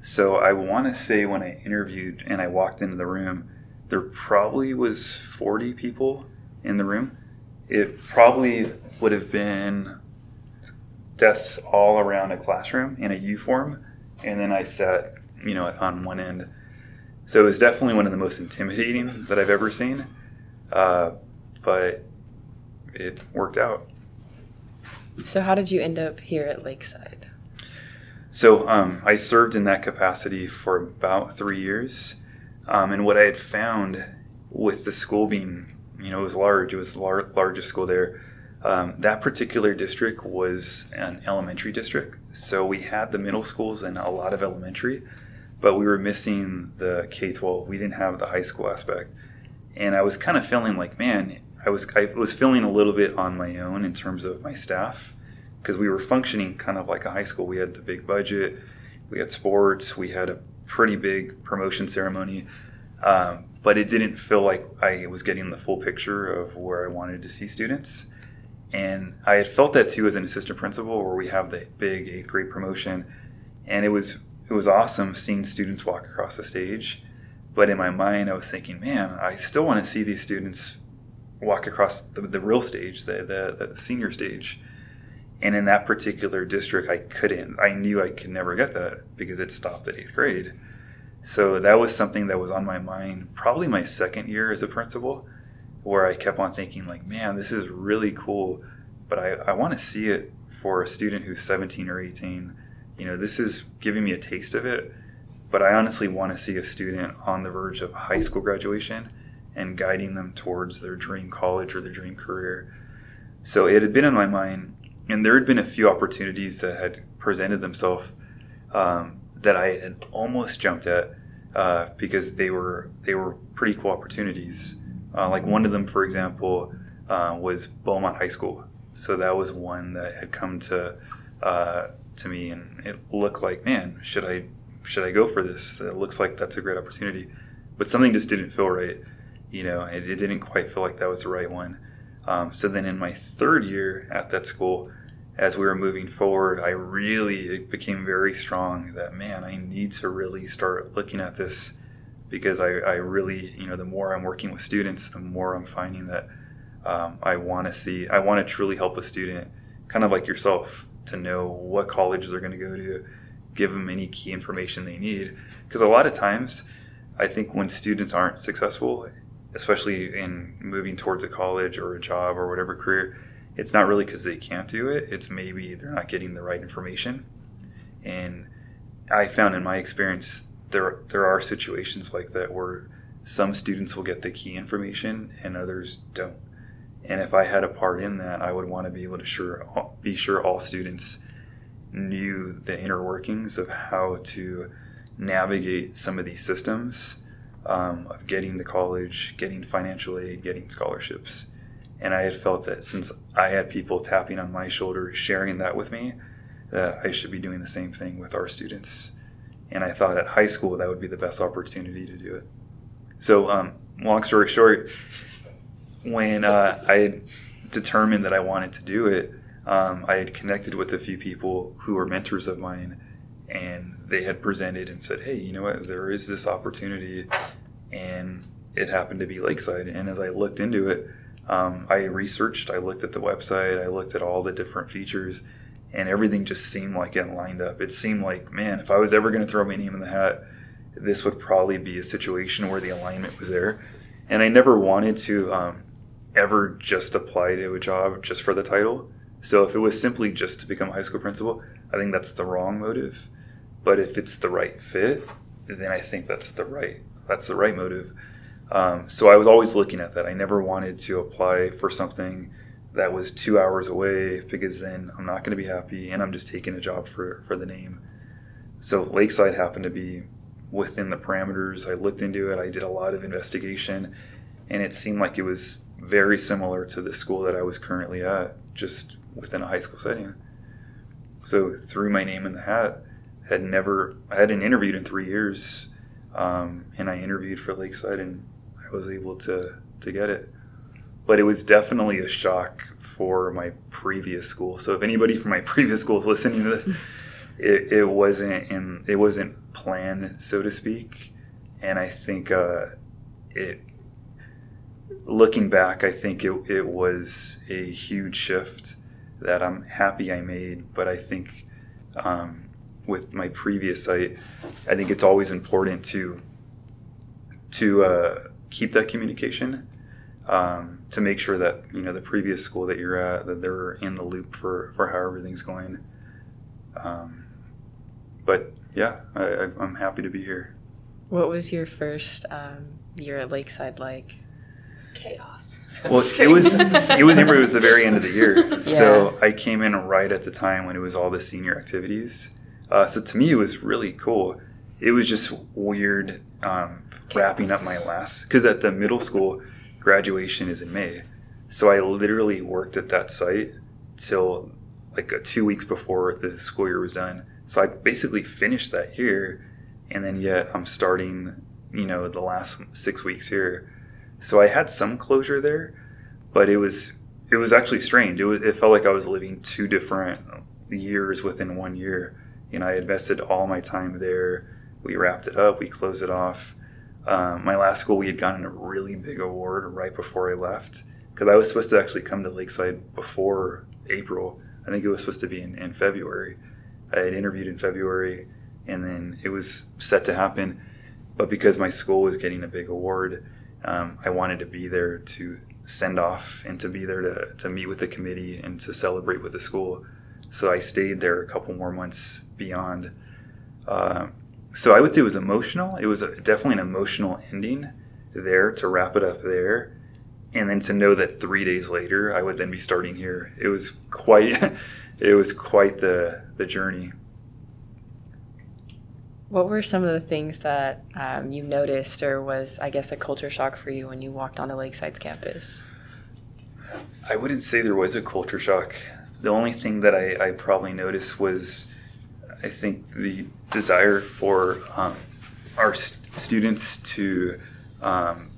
Speaker 3: So I want to say when I interviewed and I walked into the room, there probably was 40 people in the room. It probably would have been desks all around a classroom in a U form, and then I sat, you know, on one end. So it was definitely one of the most intimidating that I've ever seen, uh, but it worked out.
Speaker 1: So, how did you end up here at Lakeside?
Speaker 3: So, um, I served in that capacity for about three years. Um, and what I had found with the school being, you know, it was large, it was the lar- largest school there. Um, that particular district was an elementary district. So, we had the middle schools and a lot of elementary, but we were missing the K 12. We didn't have the high school aspect. And I was kind of feeling like, man, I was I was feeling a little bit on my own in terms of my staff because we were functioning kind of like a high school. We had the big budget, we had sports, we had a pretty big promotion ceremony, um, but it didn't feel like I was getting the full picture of where I wanted to see students. And I had felt that too as an assistant principal, where we have the big eighth grade promotion, and it was it was awesome seeing students walk across the stage. But in my mind, I was thinking, man, I still want to see these students walk across the, the real stage, the, the, the senior stage. And in that particular district, I couldn't. I knew I could never get that because it stopped at eighth grade. So that was something that was on my mind probably my second year as a principal, where I kept on thinking, like, man, this is really cool, but I, I want to see it for a student who's 17 or 18. You know, this is giving me a taste of it, but I honestly want to see a student on the verge of high school graduation and guiding them towards their dream college or their dream career. So it had been in my mind, and there had been a few opportunities that had presented themselves um, that I had almost jumped at uh, because they were they were pretty cool opportunities. Uh, like one of them, for example, uh, was Beaumont High School. So that was one that had come to uh, to me, and it looked like, man, should I should I go for this? It looks like that's a great opportunity, but something just didn't feel right you know, it, it didn't quite feel like that was the right one. Um, so then in my third year at that school, as we were moving forward, I really became very strong that, man, I need to really start looking at this because I, I really, you know, the more I'm working with students, the more I'm finding that um, I want to see, I want to truly help a student, kind of like yourself, to know what colleges they're going to go to, give them any key information they need. Because a lot of times, I think when students aren't successful, especially in moving towards a college or a job or whatever career, it's not really because they can't do it. It's maybe they're not getting the right information. And I found in my experience there there are situations like that where some students will get the key information and others don't. And if I had a part in that, I would want to be able to sure be sure all students knew the inner workings of how to navigate some of these systems um, of getting to college, getting financial aid, getting scholarships. And I had felt that since I had people tapping on my shoulder, sharing that with me, that I should be doing the same thing with our students. And I thought at high school that would be the best opportunity to do it. So, um, long story short, when uh, I determined that I wanted to do it, um, I had connected with a few people who were mentors of mine, and they had presented and said, "Hey, you know what? There is this opportunity," and it happened to be Lakeside. And as I looked into it, um, I researched, I looked at the website, I looked at all the different features, and everything just seemed like it lined up. It seemed like, man, if I was ever going to throw my name in the hat, this would probably be a situation where the alignment was there. And I never wanted to um, ever just apply to a job just for the title. So if it was simply just to become a high school principal, I think that's the wrong motive. But if it's the right fit, then I think that's the right that's the right motive. Um, so I was always looking at that. I never wanted to apply for something that was two hours away because then I'm not going to be happy and I'm just taking a job for, for the name. So Lakeside happened to be within the parameters. I looked into it, I did a lot of investigation, and it seemed like it was very similar to the school that I was currently at, just within a high school setting. So threw my name in the hat. Had never, I hadn't interviewed in three years, um, and I interviewed for Lakeside, and I was able to to get it. But it was definitely a shock for my previous school. So if anybody from my previous school is listening to this, it, it wasn't in it wasn't planned, so to speak. And I think uh, it looking back, I think it, it was a huge shift that I'm happy I made. But I think um, with my previous site, I think it's always important to to uh, keep that communication um, to make sure that you know the previous school that you're at that they're in the loop for for how everything's going. Um, but yeah, I, I'm happy to be here.
Speaker 1: What was your first um, year at Lakeside like?
Speaker 2: Chaos.
Speaker 3: Well, it was it was it was the very end of the year, so I came in right at the time when it was all the senior activities. Uh, so to me, it was really cool. It was just weird um, wrapping up my last because at the middle school, graduation is in May, so I literally worked at that site till like a two weeks before the school year was done. So I basically finished that year, and then yet I'm starting, you know, the last six weeks here. So I had some closure there, but it was it was actually strange. It, was, it felt like I was living two different years within one year. You know, I invested all my time there. We wrapped it up. We closed it off. Um, my last school, we had gotten a really big award right before I left because I was supposed to actually come to Lakeside before April. I think it was supposed to be in, in February. I had interviewed in February, and then it was set to happen. But because my school was getting a big award, um, I wanted to be there to send off and to be there to, to meet with the committee and to celebrate with the school. So I stayed there a couple more months beyond. Uh, so I would say it was emotional. It was a, definitely an emotional ending there to wrap it up there. And then to know that three days later I would then be starting here. It was quite, it was quite the, the journey.
Speaker 1: What were some of the things that um, you noticed, or was, I guess, a culture shock for you when you walked onto Lakeside's campus?
Speaker 3: I wouldn't say there was a culture shock. The only thing that I, I probably noticed was, I think, the desire for um, our st- students to um,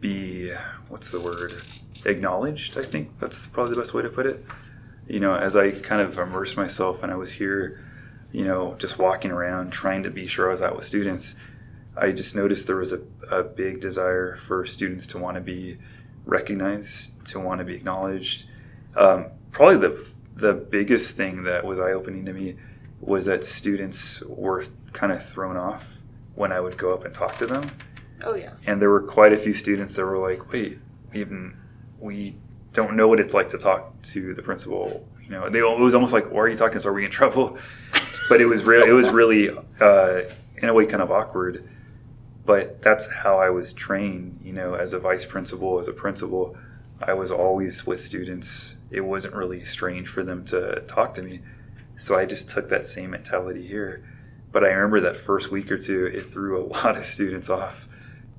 Speaker 3: be, what's the word, acknowledged. I think that's probably the best way to put it. You know, as I kind of immersed myself and I was here you know, just walking around trying to be sure I was out with students, I just noticed there was a, a big desire for students to want to be recognized, to want to be acknowledged. Um, probably the the biggest thing that was eye opening to me was that students were kind of thrown off when I would go up and talk to them.
Speaker 2: Oh yeah.
Speaker 3: and there were quite a few students that were like, "Wait, even we don't know what it's like to talk to the principal." You know, they it was almost like, "Why are you talking to us? Are we in trouble?" But it was real. It was really, uh, in a way, kind of awkward. But that's how I was trained. You know, as a vice principal, as a principal, I was always with students. It wasn't really strange for them to talk to me. So I just took that same mentality here. But I remember that first week or two, it threw a lot of students off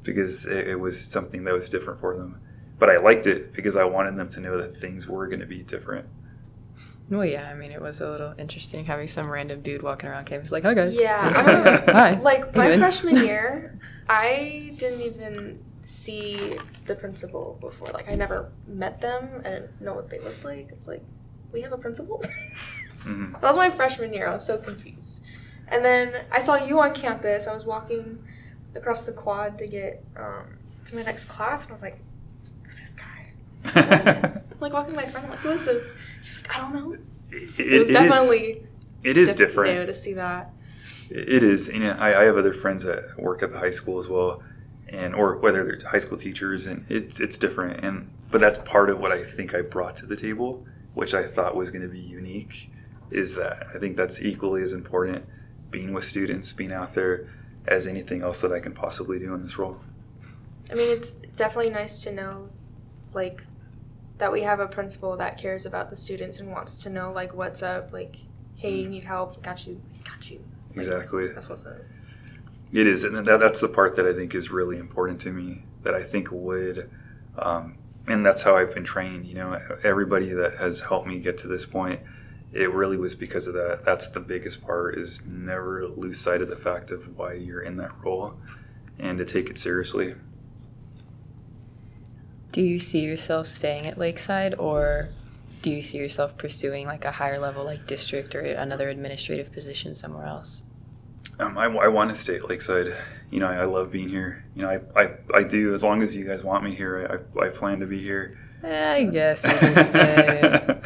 Speaker 3: because it, it was something that was different for them. But I liked it because I wanted them to know that things were going to be different.
Speaker 1: Well, yeah, I mean, it was a little interesting having some random dude walking around campus like, "Hi guys."
Speaker 2: Yeah. I
Speaker 1: Hi.
Speaker 2: like my freshman year, I didn't even see the principal before. Like I never met them. I didn't know what they looked like. I was like, we have a principal.
Speaker 3: Mhm.
Speaker 2: That was my freshman year. I was so confused. And then I saw you on campus. I was walking across the quad to get um, to my next class, and I was like, "Who's this guy?" I'm like walking my friend. I'm like, "Who is this?" She's like, "I don't know."
Speaker 3: It,
Speaker 2: It, was
Speaker 3: it is-
Speaker 2: definitely
Speaker 3: it is
Speaker 2: diff-
Speaker 3: different.
Speaker 2: to see that.
Speaker 3: It is. You know, I, I have other friends that work at the high school as well, and or whether they're high school teachers, and it's it's different. And but that's part of what I think I brought to the table, which I thought was going to be unique. Is that I think that's equally as important, being with students, being out there, as anything else that I can possibly do in this role.
Speaker 2: I mean, it's, definitely nice to know, like, that we have a principal that cares about the students and wants to know, like, what's up. Like, hey, mm. you need help? Got you. Got you. Like,
Speaker 3: Exactly.
Speaker 2: That's what's up.
Speaker 3: It is, and that, that's the part that I think is really important to me. That I think would, um, and that's how I've been trained. You know, everybody that has helped me get to this point, it really was because of that. That's the biggest part: is never lose sight of the fact of why you're in that role, and to take it seriously.
Speaker 1: Do you see yourself staying at Lakeside, or do you see yourself pursuing like a higher level, like district or another administrative position somewhere else?
Speaker 3: Um, I, I want to stay at Lakeside. You know, I, I love being here. You know, I, I, I do. As long as you guys want me here, I, I plan to be here.
Speaker 1: I guess you can stay.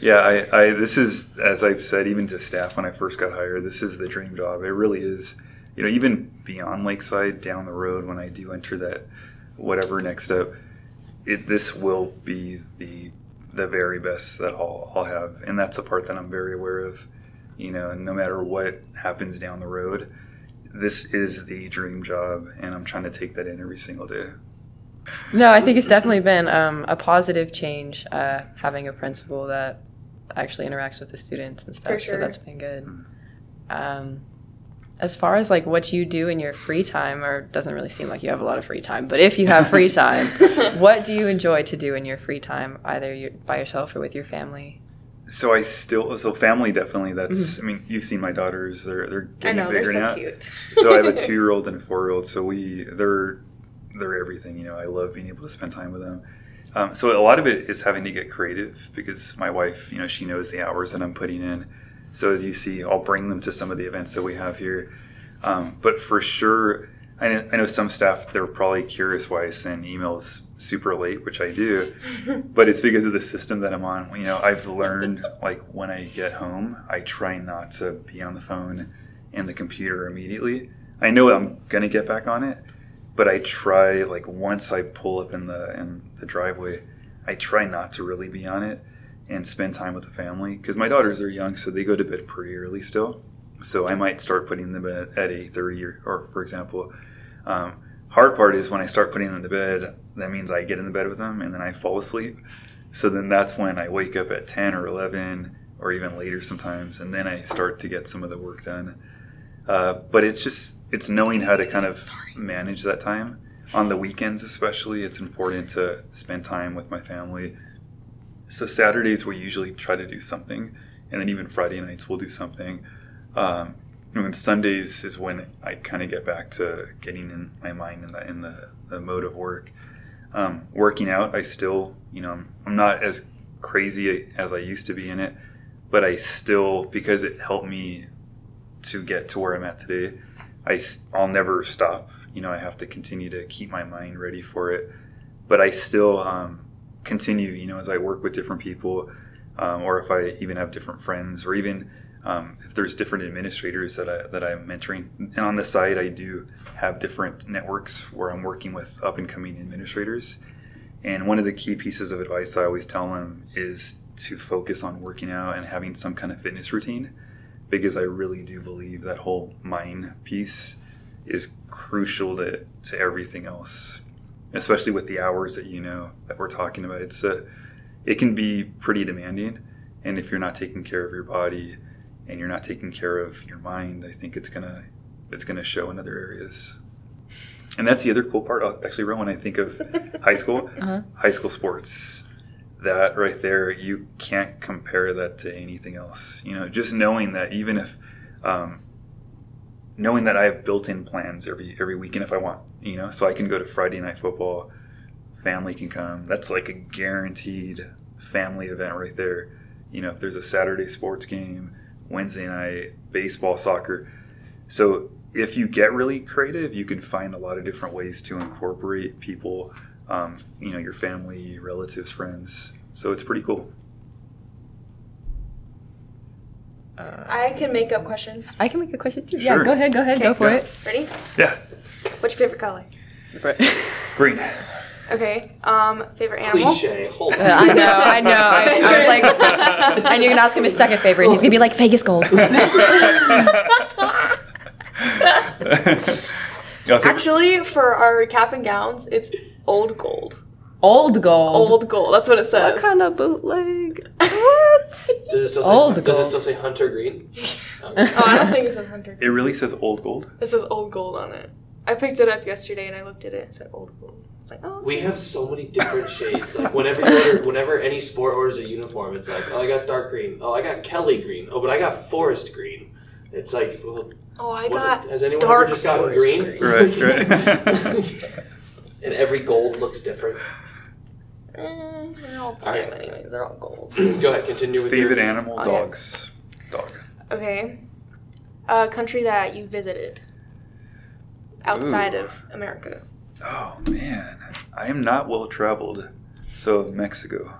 Speaker 3: yeah, I, I this is as I've said even to staff when I first got hired, this is the dream job. It really is. You know, even beyond Lakeside, down the road when I do enter that whatever next step, it this will be the the very best that I'll, I'll have, and that's the part that I'm very aware of. You know, no matter what happens down the road, this is the dream job, and I'm trying to take that in every single day.
Speaker 1: No, I think it's definitely been um, a positive change uh, having a principal that actually interacts with the students and stuff.
Speaker 2: For
Speaker 1: So that's been good. Um, as far as like what you do in your free time, or doesn't really seem like you have a lot of free time, but if you have free time, what do you enjoy to do in your free time, either by yourself or with your family?
Speaker 3: So I still so family definitely. That's I mean you've seen my daughters. They're they're
Speaker 2: I
Speaker 3: getting
Speaker 2: know, they're
Speaker 3: bigger
Speaker 2: so
Speaker 3: now.
Speaker 2: cute.
Speaker 3: so I have a two year old and a four year old. So we they're they're everything. You know, I love being able to spend time with them. Um, so a lot of it is having to get creative because my wife, you know, she knows the hours that I'm putting in. So as you see, I'll bring them to some of the events that we have here. Um, but for sure, I know, I know some staff they're probably curious why I send emails super late, which I do. but it's because of the system that I'm on. You know, I've learned like when I get home, I try not to be on the phone and the computer immediately. I know I'm gonna get back on it, but I try like once I pull up in the in the driveway, I try not to really be on it and spend time with the family because my daughters are young, so they go to bed pretty early still. So I might start putting them at at eight thirty or, or for example. Um, hard part is when I start putting them to bed. That means I get in the bed with them and then I fall asleep. So then that's when I wake up at ten or eleven or even later sometimes, and then I start to get some of the work done. Uh, but it's just it's knowing how to kind of manage that time on the weekends, especially. It's important to spend time with my family. So Saturdays we usually try to do something, and then even Friday nights we'll do something. Um, and Sundays is when I kind of get back to getting in my mind in the in the, the mode of work. Um, working out, I still, you know, I'm, I'm not as crazy as I used to be in it, but I still because it helped me to get to where I'm at today. I, will never stop. You know, I have to continue to keep my mind ready for it. But I still um, continue, you know, as I work with different people, um, or if I even have different friends, or even um, if there's different administrators that I that I'm mentoring, and on the side I do have different networks where I'm working with up and coming administrators. And one of the key pieces of advice I always tell them is to focus on working out and having some kind of fitness routine, because I really do believe that whole mind piece is crucial to, to everything else, especially with the hours that you know that we're talking about. It's a, it can be pretty demanding, and if you're not taking care of your body and you're not taking care of your mind, I think it's gonna it's gonna show in other areas. And that's the other cool part, uh, actually, when I think of high school,
Speaker 1: Uh-huh.
Speaker 3: high school sports. That right there, you can't compare that to anything else. You know, just knowing that even if, um, knowing that I have built-in plans every every weekend if I want, you know, so I can go to Friday night football, family can come. That's like a guaranteed family event right there. You know, if there's a Saturday sports game, Wednesday night baseball, soccer. So if you get really creative, you can find a lot of different ways to incorporate people, um, you know, your family, relatives, friends. So it's pretty cool.
Speaker 2: I can make up questions.
Speaker 1: I can make a question too.
Speaker 3: Sure.
Speaker 1: Yeah, go ahead, go ahead,
Speaker 2: Okay.
Speaker 1: go for
Speaker 3: Yeah.
Speaker 1: it.
Speaker 2: Ready?
Speaker 3: Yeah,
Speaker 2: What's your favorite color?
Speaker 3: green.
Speaker 2: Okay. Um, favorite animal?
Speaker 4: Cliche. Hold on.
Speaker 1: Uh, I know, I know. I, I was like, and you're gonna ask him his second favorite, and he's gonna be like Vegas Gold.
Speaker 3: Yeah, I think-
Speaker 2: Actually, for our cap and gowns, it's old gold.
Speaker 1: Old gold.
Speaker 2: Old gold. That's what it says.
Speaker 1: What kind of bootleg? What?
Speaker 4: Does it still say,
Speaker 1: Old
Speaker 4: does it still say Hunter Green?
Speaker 2: Oh, I don't think it says hunter. Green.
Speaker 3: It really says old gold.
Speaker 2: It says old gold on it. I picked it up yesterday and I looked at it. It said old gold. It's like, oh.
Speaker 4: We have so many different shades. Like whenever you order, whenever any sport orders a uniform, it's like, oh, I got dark green. Oh, I got Kelly green. Oh, but I got forest green. It's like, well,
Speaker 2: Oh, I
Speaker 4: what-
Speaker 2: got.
Speaker 4: has anyone
Speaker 2: dark
Speaker 4: ever just gotten green?
Speaker 2: green.
Speaker 3: Right, right.
Speaker 4: and every gold looks different.
Speaker 2: Mm, they're all the
Speaker 4: All
Speaker 2: same,
Speaker 4: right.
Speaker 2: anyways. They're all gold.
Speaker 4: Go ahead, continue with
Speaker 3: Favorite
Speaker 4: your
Speaker 3: animal?
Speaker 2: Okay.
Speaker 3: Dogs. Dog.
Speaker 2: Okay. A country that you visited outside
Speaker 3: Ooh.
Speaker 2: of America.
Speaker 3: Oh man, I am not well traveled. So Mexico.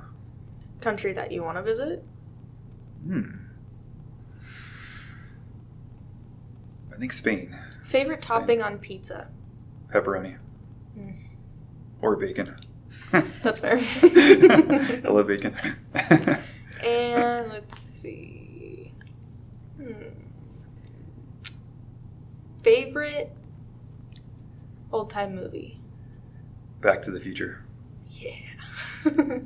Speaker 2: Country that you want to visit.
Speaker 3: Hmm. I think Spain.
Speaker 2: Favorite
Speaker 3: Spain.
Speaker 2: topping on pizza.
Speaker 3: Pepperoni.
Speaker 2: Hmm.
Speaker 3: Or bacon.
Speaker 2: That's fair.
Speaker 3: I love bacon.
Speaker 2: And let's see. Hmm. Favorite old time movie.
Speaker 3: Back to the Future.
Speaker 2: Yeah.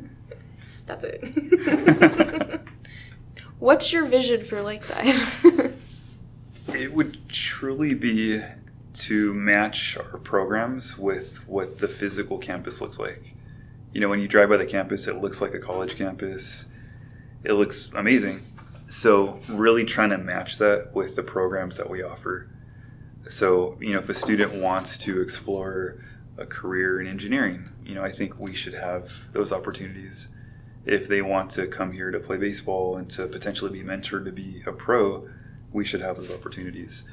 Speaker 2: That's it. What's your vision for Lakeside?
Speaker 3: It would truly be to match our programs with what the physical campus looks like. You know, when you drive by the campus, it looks like a college campus. It looks amazing. So, really trying to match that with the programs that we offer. So, you know, if a student wants to explore a career in engineering, you know, I think we should have those opportunities. If they want to come here to play baseball and to potentially be mentored to be a pro, we should have those opportunities.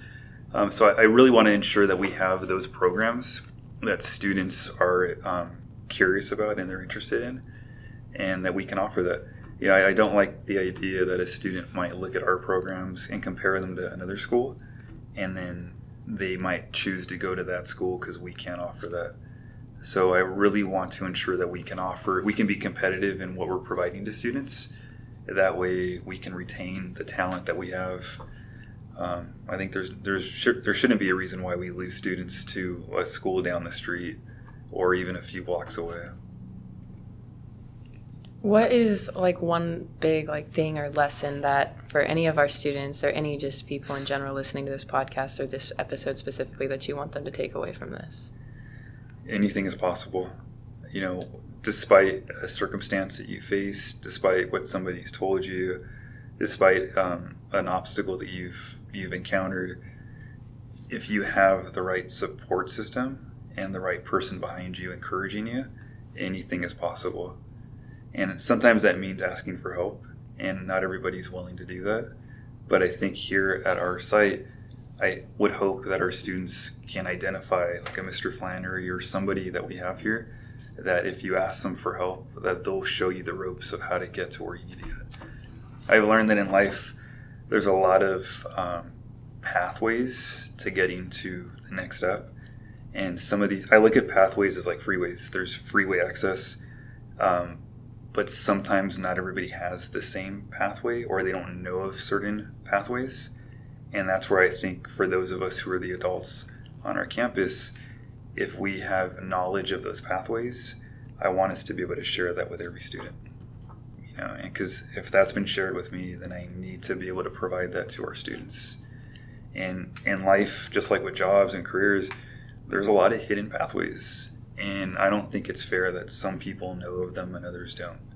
Speaker 3: Um, so I, I really want to ensure that we have those programs that students are um, curious about and they're interested in, and that we can offer that. You know, I, I don't like the idea that a student might look at our programs and compare them to another school, and then they might choose to go to that school because we can't offer that. So I really want to ensure that we can offer, we can be competitive in what we're providing to students. That way, we can retain the talent that we have. Um, I think there's there's there shouldn't be a reason why we lose students to a school down the street or even a few blocks away.
Speaker 1: What is like one big like thing or lesson that for any of our students or any just people in general listening to this podcast or this episode specifically that you want them to take away from this?
Speaker 3: Anything is possible. You know, despite a circumstance that you face, despite what somebody's told you, despite um, an obstacle that you've you've encountered, if you have the right support system and the right person behind you encouraging you, anything is possible. And sometimes that means asking for help, and not everybody's willing to do that. But I think here at our site, I would hope that our students can identify like a Mr. Flannery or somebody that we have here that if you ask them for help, that they'll show you the ropes of how to get to where you need to get. I've learned that in life, there's a lot of um, pathways to getting to the next step. And some of these, I look at pathways as like freeways. There's freeway access, um, but sometimes not everybody has the same pathway or they don't know of certain pathways. And that's where I think for those of us who are the adults on our campus, if we have knowledge of those pathways, I want us to be able to share that with every student. You know, because if that's been shared with me, then I need to be able to provide that to our students. And in life, just like with jobs and careers, there's a lot of hidden pathways, and I don't think it's fair that some people know of them and others don't.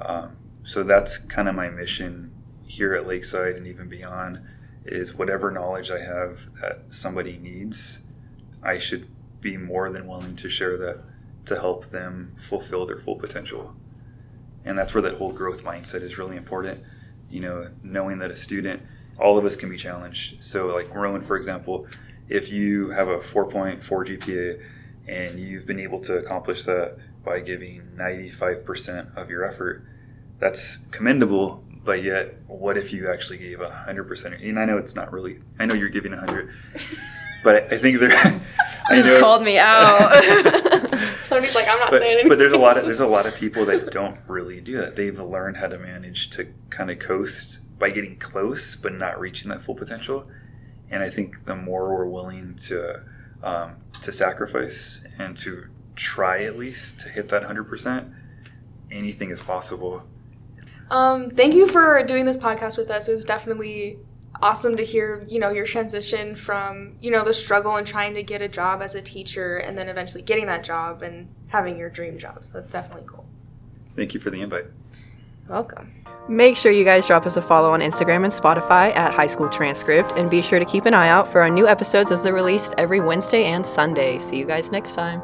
Speaker 3: Um, so that's kind of my mission here at Lakeside and even beyond is whatever knowledge I have that somebody needs, I should be more than willing to share that to help them fulfill their full potential. And that's where that whole growth mindset is really important. You know, knowing that a student, all of us can be challenged. So, like Rowan, for example, if you have a 4.4 GPA and you've been able to accomplish that by giving 95% of your effort, that's commendable. But yet, what if you actually gave 100%? And I know it's not really, I know you're giving 100, but I think there, I
Speaker 1: You just called me out.
Speaker 2: Somebody's like, I'm not
Speaker 3: but,
Speaker 2: saying anything.
Speaker 3: but there's a lot of there's a lot of people that don't really do that. They've learned how to manage to kind of coast by getting close, but not reaching that full potential. And I think the more we're willing to um, to sacrifice and to try at least to hit that hundred percent, anything is possible.
Speaker 2: Um, thank you for doing this podcast with us. It was definitely awesome to hear, you know, your transition from, you know, the struggle and trying to get a job as a teacher and then eventually getting that job and having your dream job. So that's definitely cool.
Speaker 3: Thank you for the invite.
Speaker 1: Welcome. Make sure you guys drop us a follow on Instagram and Spotify at High School Transcript, and be sure to keep an eye out for our new episodes as they're released every Wednesday and Sunday. See you guys next time.